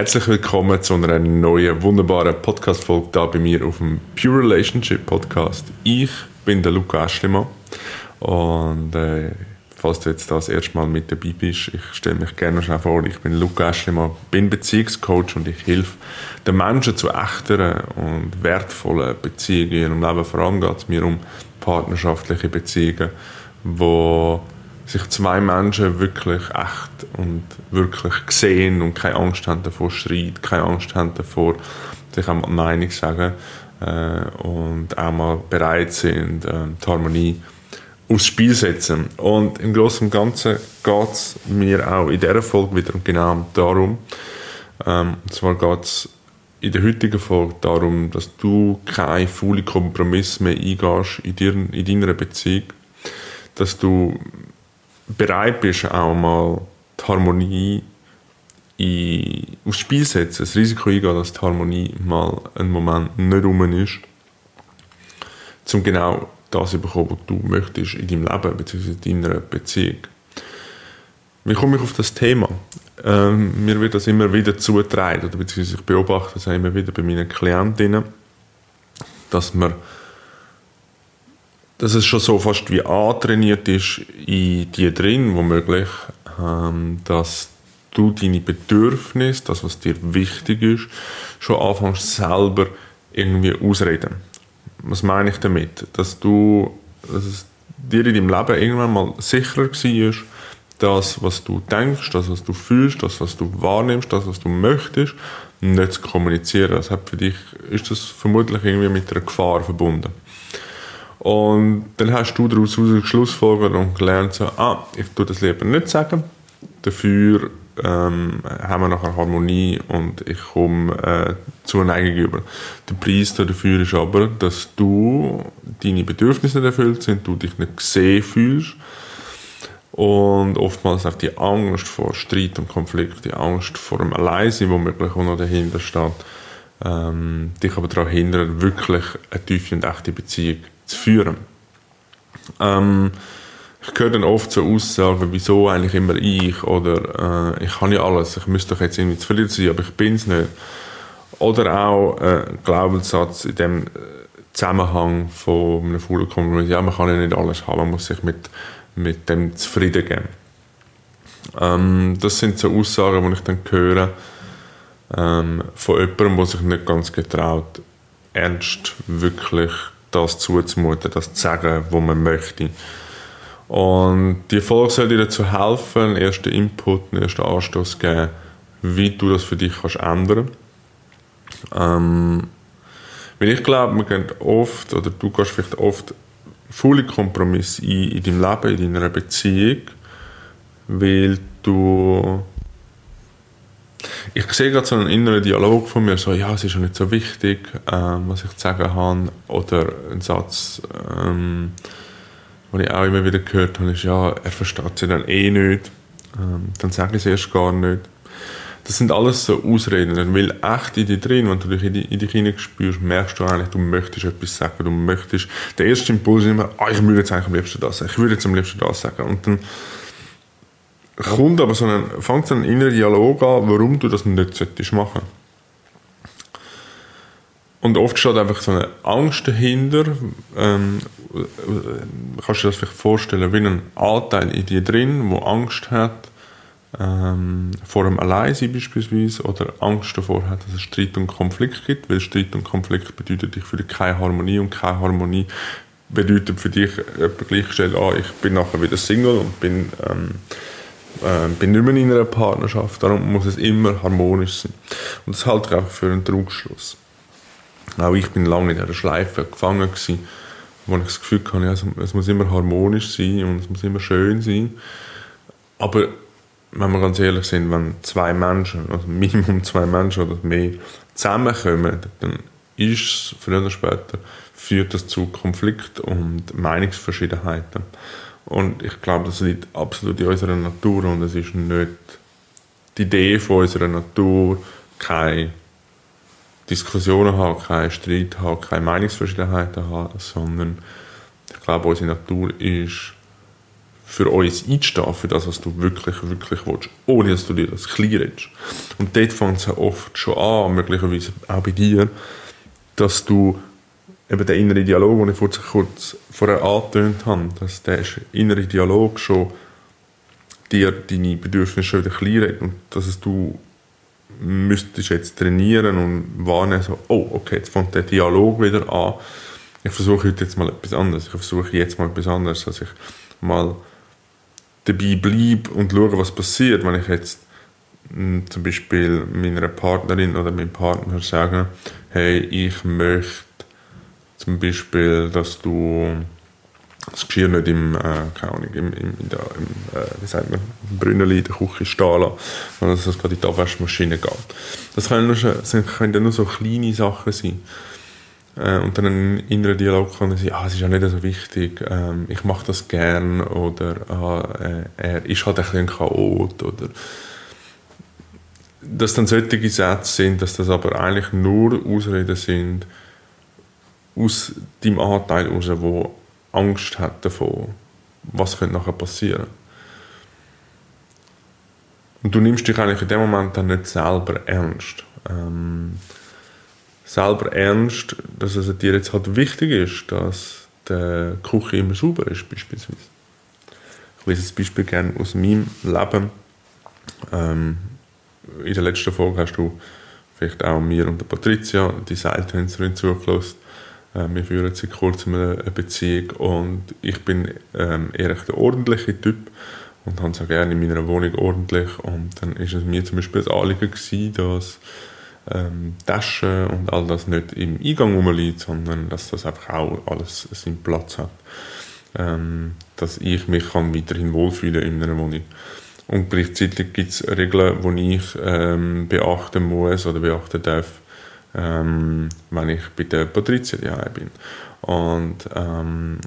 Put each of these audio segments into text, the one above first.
Herzlich willkommen zu einer neuen, wunderbaren Podcast-Folge hier bei mir auf dem Pure Relationship Podcast. Ich bin der Luca Aschlimann und äh, falls du jetzt das erste Mal mit dabei bist, ich stelle mich gerne schon vor, ich bin Luca Aschlimann, bin Beziehungscoach und ich helfe den Menschen zu echteren und wertvollen Beziehungen in ihrem Leben. Vor allem geht es mir um partnerschaftliche Beziehungen, wo sich zwei Menschen wirklich echt und wirklich sehen und keine Angst haben davor Streit, keine Angst haben davor, sich auch mal Meinung sagen äh, und auch mal bereit sind, äh, die Harmonie aufs Spiel setzen. Und im Großen und Ganzen geht es mir auch in dieser Folge wieder genau darum, ähm, und zwar geht es in der heutigen Folge darum, dass du keine faulen Kompromisse mehr eingehst in, dir, in deiner Beziehung, dass du bereit bist, auch mal die Harmonie in, aufs Spiel setzen, das Risiko eingehen, dass die Harmonie mal einen Moment nicht rum ist, um genau das zu bekommen, was du möchtest in deinem Leben bzw. in deiner Beziehung. Wie komme ich auf das Thema? Ähm, mir wird das immer wieder zugetragen, oder beziehungsweise ich beobachte das immer wieder bei meinen Klientinnen, dass man dass es schon so fast wie antrainiert ist in dir drin, womöglich, ähm, dass du deine Bedürfnisse, das, was dir wichtig ist, schon anfängst selber irgendwie ausreden. Was meine ich damit? Dass du, dass es dir in deinem Leben irgendwann mal sicherer war, das, was du denkst, das, was du fühlst, das, was du wahrnimmst, das, was du möchtest, nicht zu kommunizieren. Das hat für dich, ist das vermutlich irgendwie mit einer Gefahr verbunden. Und dann hast du daraus Schlussfolgerungen und gelernt, so, ah, ich tue das lieber nicht sagen. Dafür ähm, haben wir nachher Harmonie und ich komme äh, Zuneigung über. Der Preis dafür ist aber, dass du deine Bedürfnisse nicht erfüllt sind, du dich nicht gesehen fühlst und oftmals auch die Angst vor Streit und Konflikt, die Angst vor dem Alleinsein, womöglich auch noch dahinter steht, ähm, dich aber daran hindert, wirklich eine tiefe und echte Beziehung zu führen. Ähm, ich höre dann oft so Aussagen, wieso eigentlich immer ich oder äh, ich kann ja alles, ich müsste doch jetzt irgendwie zufrieden sein, aber ich bin es nicht. Oder auch äh, Glaubenssatz in dem äh, Zusammenhang von einem faulen Kompromiss, ja, man kann ja nicht alles haben, man muss sich mit, mit dem zufrieden geben. Ähm, das sind so Aussagen, die ich dann höre ähm, von jemandem, der sich nicht ganz getraut, ernst wirklich das zuzumuten, das zu sagen, was man möchte. Und die Folge soll dir dazu helfen, einen ersten Input, einen ersten Anstoß geben, wie du das für dich kannst ändern ähm, weil ich glaube, man geht oft, oder du gehst vielleicht oft volle Kompromisse ein in deinem Leben, in deiner Beziehung, weil du ich sehe gerade so einen inneren Dialog von mir, so, ja, es ist ja nicht so wichtig, ähm, was ich zu sagen habe. Oder ein Satz, ähm, den ich auch immer wieder gehört habe, ist, ja, er versteht sie dann eh nicht. Ähm, dann sage ich es erst gar nicht. Das sind alles so Ausreden, weil echt in dir drin, wenn du dich in, dich hineinspürst, merkst du eigentlich, du möchtest etwas sagen, du möchtest, der erste Impuls ist immer, ah, ich würde jetzt eigentlich am liebsten das sagen, ich würde jetzt am liebsten das sagen. Und dann kommt aber so ein, fängt so ein innerer Dialog an, warum du das nicht solltest machen und oft steht einfach so eine Angst dahinter. Ähm, kannst du dir das vielleicht vorstellen, wie ein Anteil in dir drin, der Angst hat, ähm, vor einem Alleinsein beispielsweise, oder Angst davor hat, dass es Streit und Konflikt gibt, weil Streit und Konflikt bedeutet für dich keine Harmonie und keine Harmonie bedeutet für dich jemand gleichgestellt, ah, ich bin nachher wieder Single und bin ähm, äh, bin nicht mehr in einer Partnerschaft, darum muss es immer harmonisch sein. Und das halte ich einfach für einen Trugschluss. Auch ich bin lange in dieser Schleife gefangen gewesen, wo ich das Gefühl hatte, ja, es muss immer harmonisch sein und es muss immer schön sein. Aber wenn wir ganz ehrlich sind, wenn zwei Menschen, also Minimum zwei Menschen oder mehr zusammenkommen, dann ist es früher oder später, führt das zu Konflikt und Meinungsverschiedenheiten. Und ich glaube, das liegt absolut in unserer Natur und es ist nicht die Idee von unserer Natur, keine Diskussionen haben, keine Streit haben, keine Meinungsverschiedenheiten haben, sondern ich glaube, unsere Natur ist für uns einzustehen, für das, was du wirklich, wirklich willst, ohne dass du dir das redest. Und dort fängt es ja oft schon an, möglicherweise auch bei dir, dass du eben den inneren Dialog, den ich vor kurz vorher angetönt habe, dass der innere Dialog schon dir deine Bedürfnisse wieder redet und dass du müsstest jetzt trainieren und wahrnehmen, so, oh, okay, jetzt fängt der Dialog wieder an. Ich versuche heute jetzt mal etwas anderes. Ich versuche jetzt mal etwas anderes, dass ich mal dabei bleibe und schaue, was passiert, wenn ich jetzt hm, zum Beispiel meiner Partnerin oder meinem Partner sage, hey, ich möchte zum Beispiel, dass du das Geschirr nicht im, äh, keine Ahnung, im, im, in der, im äh, wie sagt man, im Brünneli in der Küche stehen lassen, sondern dass es gerade in die Abwaschmaschine geht. Das können, nur, das können ja nur so kleine Sachen sein. Äh, und dann ein innerer Dialog kann sein, ah, es ist ja nicht so wichtig, ähm, ich mache das gern oder ah, äh, er ist halt ein bisschen Chaot oder dass dann solche Sätze sind, dass das aber eigentlich nur Ausreden sind aus deinem Anteil heraus, wo Angst hat davon, was könnte nachher passieren. Und du nimmst dich eigentlich in dem Moment dann nicht selber ernst. Ähm, selber ernst, dass es dir jetzt halt wichtig ist, dass die Küche immer sauber ist, beispielsweise. Ich lese das Beispiel gerne aus meinem Leben. Ähm, in der letzten Folge hast du vielleicht auch mir und der Patricia, die Seiltänzerin, zugelassen. Äh, wir führen seit kurzem eine Beziehung und ich bin ähm, eher der ordentliche Typ und habe es auch gerne in meiner Wohnung ordentlich und dann ist es mir zum Beispiel ein Anliegen gewesen, dass ähm, Taschen und all das nicht im Eingang rumliegt, sondern dass das einfach auch alles seinen Platz hat. Ähm, dass ich mich kann weiterhin wohlfühlen in einer Wohnung. Und gleichzeitig gibt es Regeln, die ich ähm, beachten muss oder beachten darf, ähm, wenn ich bei der Patrizia daheim bin. Und ähm,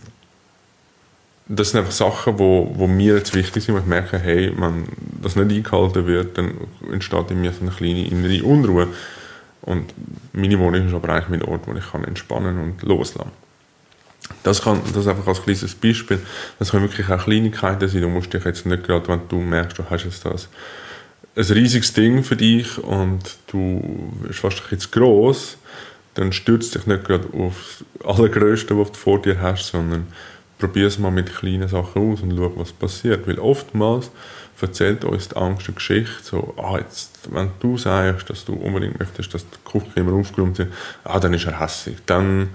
das sind einfach Sachen, wo, wo mir jetzt wichtig sind, wo ich merke, hey, wenn das nicht eingehalten wird, dann entsteht in mir so eine kleine innere Unruhe. Und meine Wohnung ist aber eigentlich mein Ort, wo ich kann entspannen und loslassen das kann, das einfach als kleines Beispiel, das können wirklich auch Kleinigkeiten sein, du musst dich jetzt nicht gerade, wenn du merkst, du hast jetzt das ein riesiges Ding für dich und du bist fast ein bisschen groß, dann stürzt dich nicht gerade auf das Allergrößte, was du vor dir hast, sondern probier es mal mit kleinen Sachen aus und schau, was passiert. Weil oftmals erzählt uns die Angst eine Geschichte, so, ah, jetzt, wenn du sagst, dass du unbedingt möchtest, dass die Küche immer aufgeräumt ist, ah, dann ist er hässlich. Dann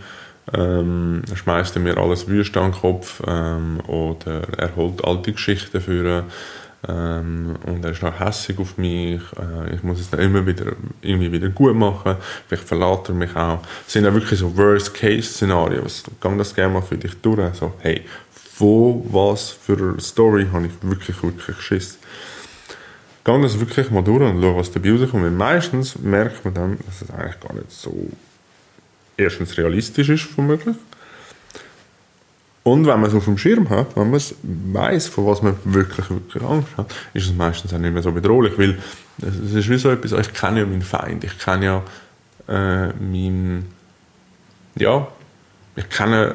ähm, schmeißt er mir alles wüst an den Kopf ähm, oder er holt alte Geschichten für ähm, und er ist noch hässlich auf mich. Äh, ich muss es dann immer wieder, irgendwie wieder gut machen. Vielleicht verlässt er mich auch. Das sind ja wirklich so Worst-Case-Szenarien. Gang das gerne mal für dich durch. So, hey, wo, was für eine Story habe ich wirklich, wirklich Schiss? Gang das wirklich mal durch und schau, was dabei rauskommt. Und meistens merkt man dann, dass es eigentlich gar nicht so erstens realistisch ist, womöglich. Und wenn man es auf dem Schirm hat, wenn man es weiß, von was man wirklich, wirklich Angst hat, ist es meistens auch nicht mehr so bedrohlich, weil es ist wie so etwas, ich kenne ja meinen Feind, ich kenne ja äh, meinen, ja, ich kenne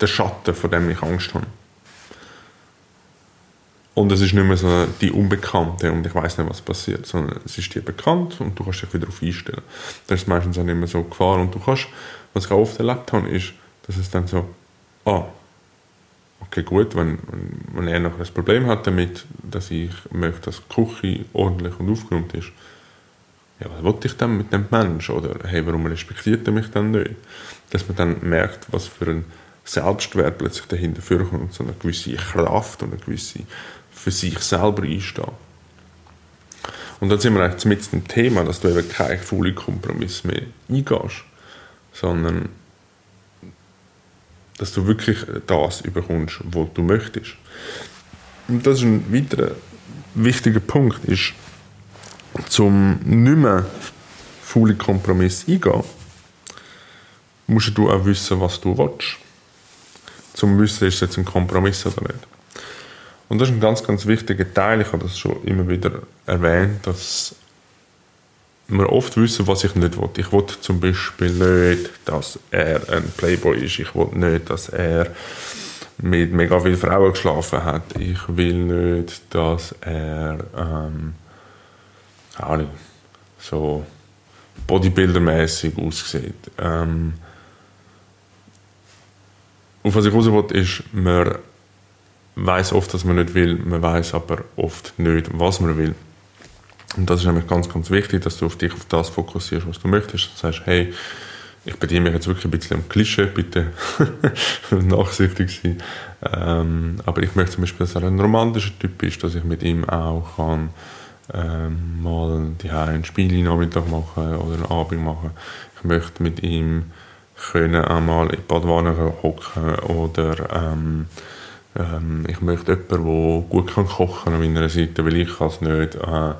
den Schatten, von dem ich Angst habe. Und es ist nicht mehr so die Unbekannte und ich weiß nicht, was passiert, sondern es ist dir bekannt und du kannst dich wieder darauf einstellen. Das ist meistens auch nicht mehr so Gefahr und du kannst, was ich auch oft erlebt habe, ist, dass es dann so, ah, okay, gut, wenn, wenn er noch ein Problem hat damit, dass ich möchte, dass die Küche ordentlich und aufgeräumt ist, ja, was wollte ich dann mit dem Mensch? Oder hey, warum respektiert er mich dann nicht? Dass man dann merkt, was für ein Selbstwert plötzlich dahinter vorkommt und so eine gewisse Kraft und eine gewisse für sich selber einstehen. Und dann sind wir eigentlich mit dem Thema, dass du eben keinen faulen Kompromiss mehr eingehst, sondern dass du wirklich das überkommst, was du möchtest. Und das ist ein weiterer wichtiger Punkt, ist, zum nicht mehr faule Kompromiss eingehen, musst du auch wissen, was du willst. Zum Wissen, ist es jetzt ein Kompromiss oder nicht. Und das ist ein ganz, ganz wichtiger Teil, ich habe das schon immer wieder erwähnt, dass wir oft wissen, was ich nicht will. Ich will zum Beispiel nicht, dass er ein Playboy ist. Ich will nicht, dass er mit mega vielen Frauen geschlafen hat. Ich will nicht, dass er ähm, auch so bodybuildermäßig aussieht. Ähm, auf was ich raus will, ist, man weiß oft, dass man nicht will, man weiß aber oft nicht, was man will. Und das ist nämlich ganz, ganz wichtig, dass du auf dich auf das fokussierst, was du möchtest. Du sagst, hey, ich bediene mich jetzt wirklich ein bisschen am Klischee, bitte nachsichtig sein. Ähm, aber ich möchte zum Beispiel, dass er ein romantischer Typ ist, dass ich mit ihm auch kann, ähm, mal die einen Spiele-Nachmittag machen oder einen Abend machen. Ich möchte mit ihm können einmal in Badwanne hocken oder ähm, ähm, ich möchte jemanden, der gut kann kochen an meiner Seite, weil ich es nicht. Äh,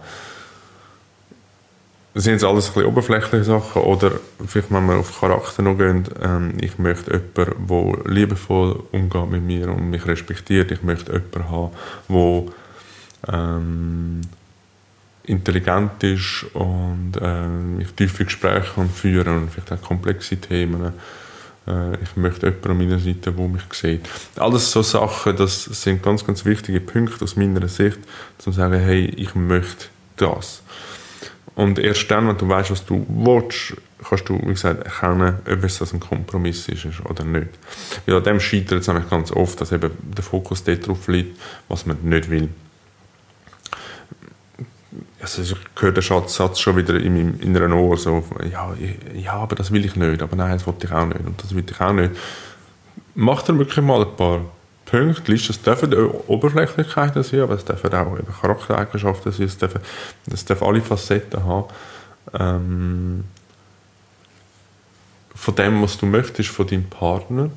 das sind jetzt alles ein bisschen oberflächliche Sachen oder vielleicht, wenn wir auf Charakter noch gehen, ähm, ich möchte jemanden, der liebevoll umgeht mit mir und mich respektiert. Ich möchte jemanden haben, der ähm, intelligent ist und äh, ich tiefe Gespräche kann führen und vielleicht auch komplexe Themen. Äh, ich möchte jemanden an meiner Seite, der mich sieht. Alles so Sachen, das sind ganz, ganz wichtige Punkte aus meiner Sicht, um zu sagen, hey, ich möchte das. Und erst dann, wenn du weißt, was du willst, kannst du, wie gesagt, erkennen, ob es ein Kompromiss ist oder nicht. Weil an dem scheitert es nämlich ganz oft, dass eben der Fokus darauf liegt, was man nicht will. Also ich höre den Satz schon wieder in meinem inneren Ohr, so, ja, ja, aber das will ich nicht, aber nein, das will ich auch nicht und das will ich auch nicht. Mach dir wirklich mal ein paar Punkte, Liste, es dürfen Oberflächlichkeiten sein, aber es dürfen auch eben Charaktereigenschaften sein, es dürfen, es dürfen alle Facetten haben. Ähm, von dem, was du möchtest, von deinem Partner.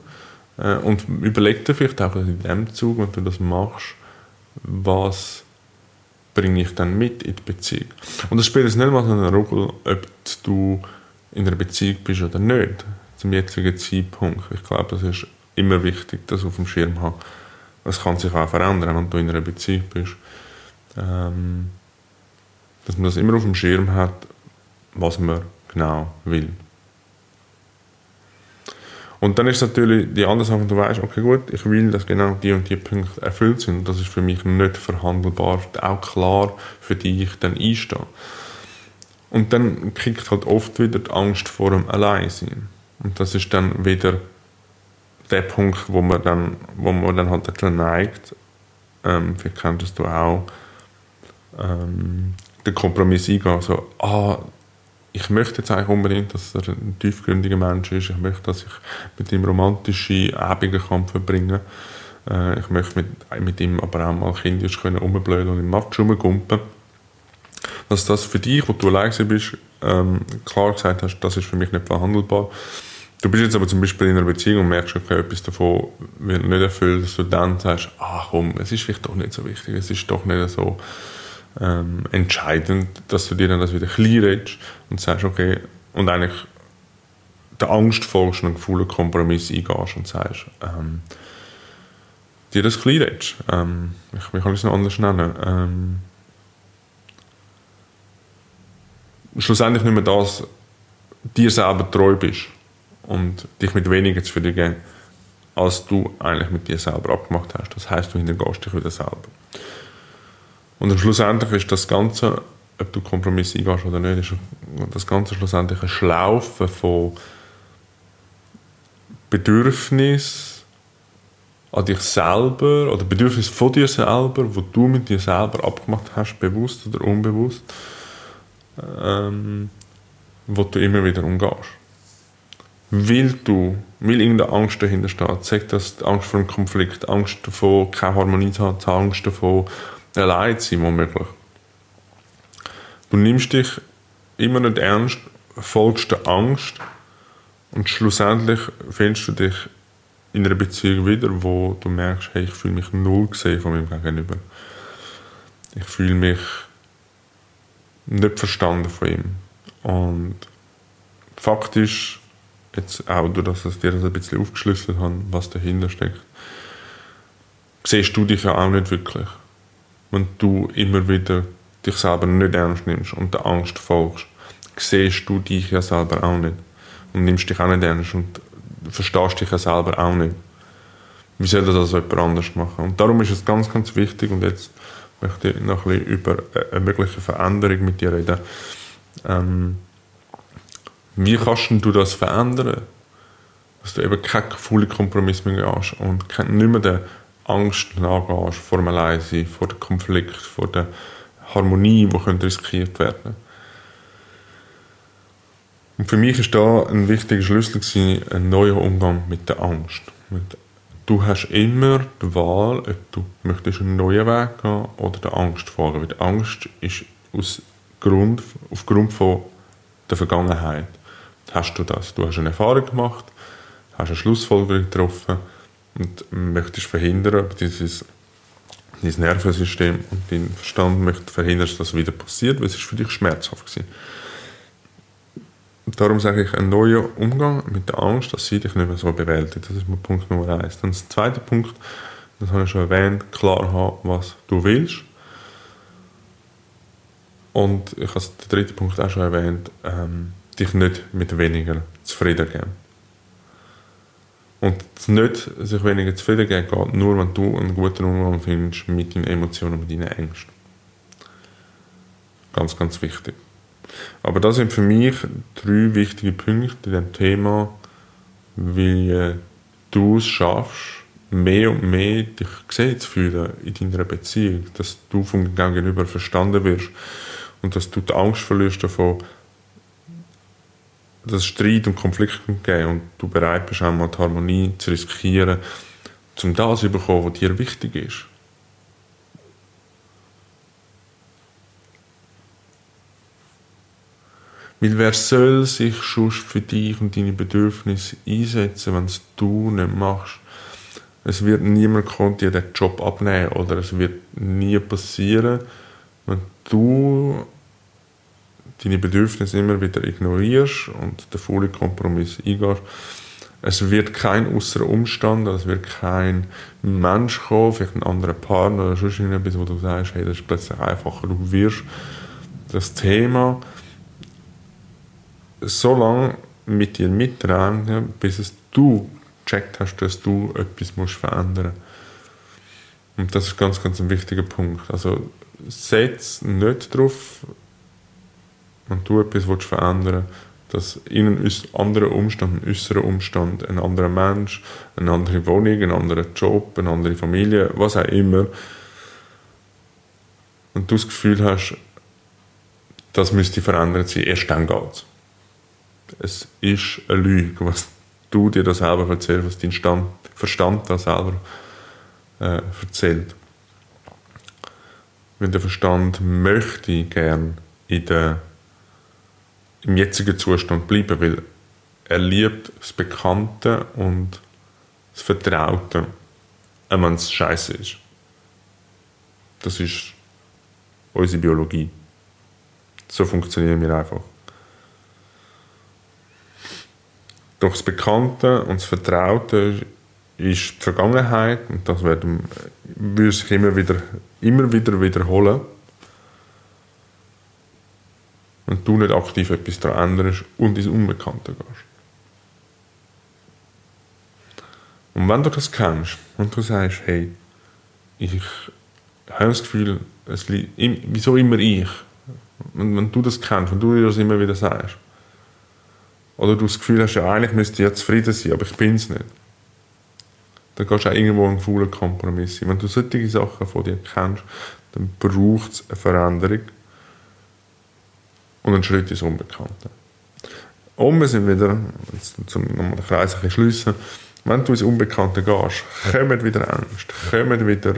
Äh, und überleg dir vielleicht auch in dem Zug, wenn du das machst, was bringe ich dann mit in die Beziehung. Und das spielt jetzt nicht mal so eine Rolle, ob du in einer Beziehung bist oder nicht, zum jetzigen Zeitpunkt. Ich glaube, das ist immer wichtig, das auf dem Schirm zu haben. Es kann sich auch verändern, wenn du in einer Beziehung bist. Ähm, dass man das immer auf dem Schirm hat, was man genau will. Und dann ist natürlich die andere Sache, du weißt, okay gut, ich will, dass genau die und die Punkte erfüllt sind. Das ist für mich nicht verhandelbar, auch klar für die ich dann einstehe. Und dann kriegt halt oft wieder die Angst vor dem Alleinsein. Und das ist dann wieder der Punkt, wo man dann, wo man dann halt ein bisschen neigt, ähm, vielleicht kennst du auch, ähm, den Kompromiss eingehen. So, ah, ich möchte jetzt eigentlich unbedingt, dass er ein tiefgründiger Mensch ist. Ich möchte, dass ich mit ihm romantische Abende kann verbringen. Äh, ich möchte mit, mit ihm aber auch mal kindisch können rumblöden und im Matsch rumgumpen. Dass das für dich, wo du allein bist, ähm, klar gesagt hast, das ist für mich nicht verhandelbar. Du bist jetzt aber zum Beispiel in einer Beziehung und merkst, okay, etwas davon wird nicht erfüllt, dass du dann sagst, ach komm, es ist vielleicht doch nicht so wichtig, es ist doch nicht so ähm, entscheidend, dass du dir dann das wieder klein redest und sagst, okay, und eigentlich der Angst folgst und einen Gefühl Kompromiss eingehst und sagst, ähm, dir das klein redest. Ähm, ich, ich kann es noch anders nennen. Ähm, schlussendlich nicht mehr das, dir selber treu bist und dich mit weniger zu verdienen, als du eigentlich mit dir selber abgemacht hast. Das heißt, du hintergehst dich wieder selber. Und schlussendlich ist das Ganze, ob du Kompromisse eingehst oder nicht, ist das Ganze schlussendlich eine Schlaufe von Bedürfnis an dich selber oder Bedürfnis von dir selber, wo du mit dir selber abgemacht hast, bewusst oder unbewusst, ähm, wo du immer wieder umgehst. Weil du, weil irgendeine Angst dahinter steht, sagt das Angst vor einem Konflikt, Angst davor, keine Harmonie zu haben, Angst davor, allein zu sein, womöglich. Du nimmst dich immer nicht ernst, folgst der Angst und schlussendlich findest du dich in einer Beziehung wieder, wo du merkst, hey, ich fühle mich null gesehen von meinem Gegenüber. Ich fühle mich nicht verstanden von ihm. Und faktisch, jetzt auch durch das, dass dir das ein bisschen aufgeschlüsselt habe, was dahinter steckt, siehst du dich ja auch nicht wirklich wenn du immer wieder dich selber nicht ernst nimmst und der Angst folgst, siehst du dich ja selber auch nicht und nimmst dich auch nicht ernst und verstehst dich ja selber auch nicht. wie soll das also jemand anders machen? Und darum ist es ganz, ganz wichtig, und jetzt möchte ich noch ein bisschen über eine mögliche Veränderung mit dir reden. Ähm, wie kannst du das verändern? Dass du eben keinen vollen Kompromiss mehr hast und nicht mehr der Angst nachgehst vor dem Alleinsein, vor dem Konflikt, vor der Harmonie, die riskiert werden könnte. Und für mich ist da ein wichtiger Schlüssel gewesen, ein neuer Umgang mit der Angst. Du hast immer die Wahl, ob du möchtest einen neuen Weg gehen oder der Angst folgen. Weil die Angst ist aus Grund, aufgrund von der Vergangenheit. Hast du das? Du hast eine Erfahrung gemacht, hast eine Schlussfolgerung getroffen und möchtest verhindern, dieses dein Nervensystem und dein Verstand möchte verhindern, dass das wieder passiert, weil es ist für dich schmerzhaft gewesen. Darum sage ich, ein neuer Umgang mit der Angst, dass sie dich nicht mehr so bewältigt. Das ist mein Punkt Nummer eins. Dann der zweite Punkt, das habe ich schon erwähnt, klar haben, was du willst. Und ich habe den dritten Punkt auch schon erwähnt, ähm, dich nicht mit weniger zufrieden geben. Und nicht sich weniger zufrieden geben geht nur, wenn du einen guten Umgang findest mit deinen Emotionen, mit deinen Ängsten. Ganz, ganz wichtig. Aber das sind für mich drei wichtige Punkte in diesem Thema, wie du es schaffst, mehr und mehr dich gesehen zu fühlen in deiner Beziehung, dass du vom Gegenüber verstanden wirst und dass du die Angst verlierst davon, dass es Streit und Konflikte geben und du bereit bist, einmal die Harmonie zu riskieren, um das zu bekommen, was dir wichtig ist. Weil wer soll sich schon für dich und deine Bedürfnisse einsetzen, wenn es du nicht machst? Es wird niemand dir den Job abnehmen oder es wird nie passieren, wenn du deine Bedürfnisse immer wieder ignorierst und den vollen Kompromiss eingehst. Es wird kein äußerer Umstand, es wird kein Mensch kommen, vielleicht ein anderer Partner oder sonst irgendetwas, wo du sagst, hey, das ist plötzlich einfacher. Du wirst das Thema so lange mit dir mittragen, bis es du gecheckt hast, dass du etwas musst verändern musst. Und das ist ganz, ganz ein wichtiger Punkt. Also setz nicht darauf, wenn du etwas willst verändern willst, dass in einem anderen Umstand, ein äußerer Umstand, ein anderer Mensch, eine andere Wohnung, ein anderer Job, eine andere Familie, was auch immer, und du das Gefühl hast, das müsste verändert sein, erst dann geht es ist eine Lüge, was du dir da selber erzählst, was dein Stand, Verstand da selber äh, erzählt. Weil der Verstand möchte gern in der, im jetzigen Zustand bleiben, weil er liebt das Bekannte und das Vertraute, wenn es scheiße ist. Das ist unsere Biologie. So funktionieren wir einfach. Doch das Bekannte und das Vertraute ist die Vergangenheit und das wird, wird sich immer wieder, immer wieder wiederholen. Und du nicht aktiv etwas daran änderst und ins Unbekannte gehst. Und wenn du das kennst und du sagst, hey, ich habe das Gefühl, es wieso immer ich? Und wenn du das kennst, wenn du dir das immer wieder sagst, oder du das Gefühl hast, ja, eigentlich müsste ich ja zufrieden sein, aber ich bin es nicht. Dann gehst du auch irgendwo einen faulen Kompromiss. Wenn du solche Sachen von dir kennst, dann braucht es eine Veränderung und einen Schritt ins Unbekannte. Und wir sind wieder, um nochmal den Kreis ein bisschen schliessen, wenn du ins Unbekannte gehst, kommen wieder Ängste, kommen wieder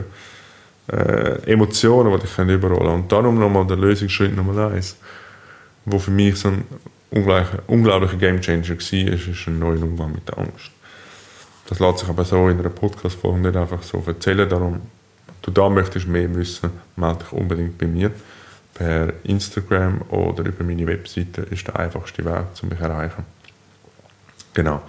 äh, Emotionen, die dich überrollen können. Und darum nochmal der Lösungsschritt Nummer eins, wo für mich so ein unglaublicher, unglaublicher Gamechanger war, ist, ist ein neuer Umgang mit der Angst. Das lässt sich aber so in einer Podcast-Folge nicht einfach so erzählen. Darum, wenn du da möchtest mehr wissen, melde dich unbedingt bei mir. Per Instagram oder über meine Webseite ist der einfachste Weg, um mich zu erreichen. Genau.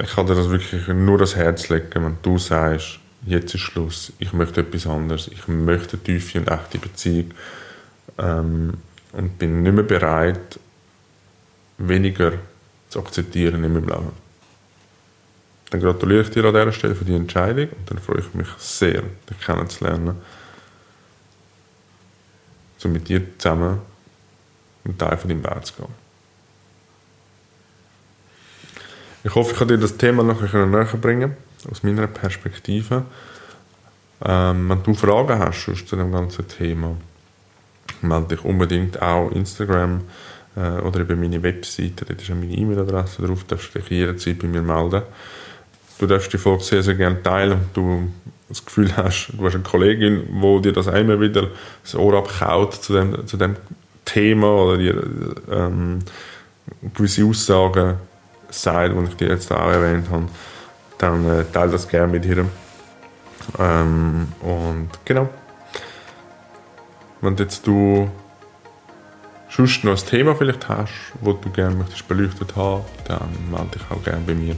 Ich kann dir das wirklich nur das Herz legen, wenn du sagst, jetzt ist Schluss, ich möchte etwas anderes, ich möchte eine tiefe und echte Beziehung. Ähm, und bin nicht mehr bereit, weniger zu akzeptieren in meinem Leben. dann gratuliere ich dir an dieser Stelle für die Entscheidung und dann freue ich mich sehr, dich kennenzulernen. So mit dir zusammen einen Teil von deinem Weg zu gehen. Ich hoffe, ich kann dir das Thema noch ein bisschen näher bringen, aus meiner Perspektive. Ähm, wenn du Fragen hast zu dem ganzen Thema, melde dich unbedingt auch Instagram äh, oder über meine Webseite, dort ist auch meine E-Mail-Adresse drauf, darfst du dich jederzeit bei mir melden. Du darfst die Folge sehr, sehr gerne teilen, du das Gefühl hast, du hast eine Kollegin, die dir das einmal wieder das Ohr abkaut zu dem, zu dem Thema oder dir ähm, gewisse Aussagen sagt, die ich dir jetzt auch erwähnt habe, dann äh, teile das gerne mit ihr. Ähm, und genau. Wenn jetzt du sonst noch ein Thema vielleicht hast, das du gerne möchtest beleuchtet haben, dann melde dich auch gerne bei mir.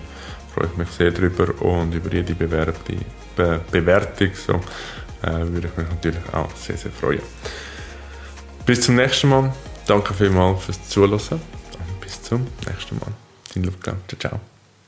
Freue ich mich sehr darüber und über jede Bewertung, Be Bewertung so, äh, würde ich mich natürlich auch sehr, sehr freuen. Bis zum nächsten Mal. Danke vielmals fürs Zuhören und bis zum nächsten Mal. Dein Luftgang. Ciao, ciao.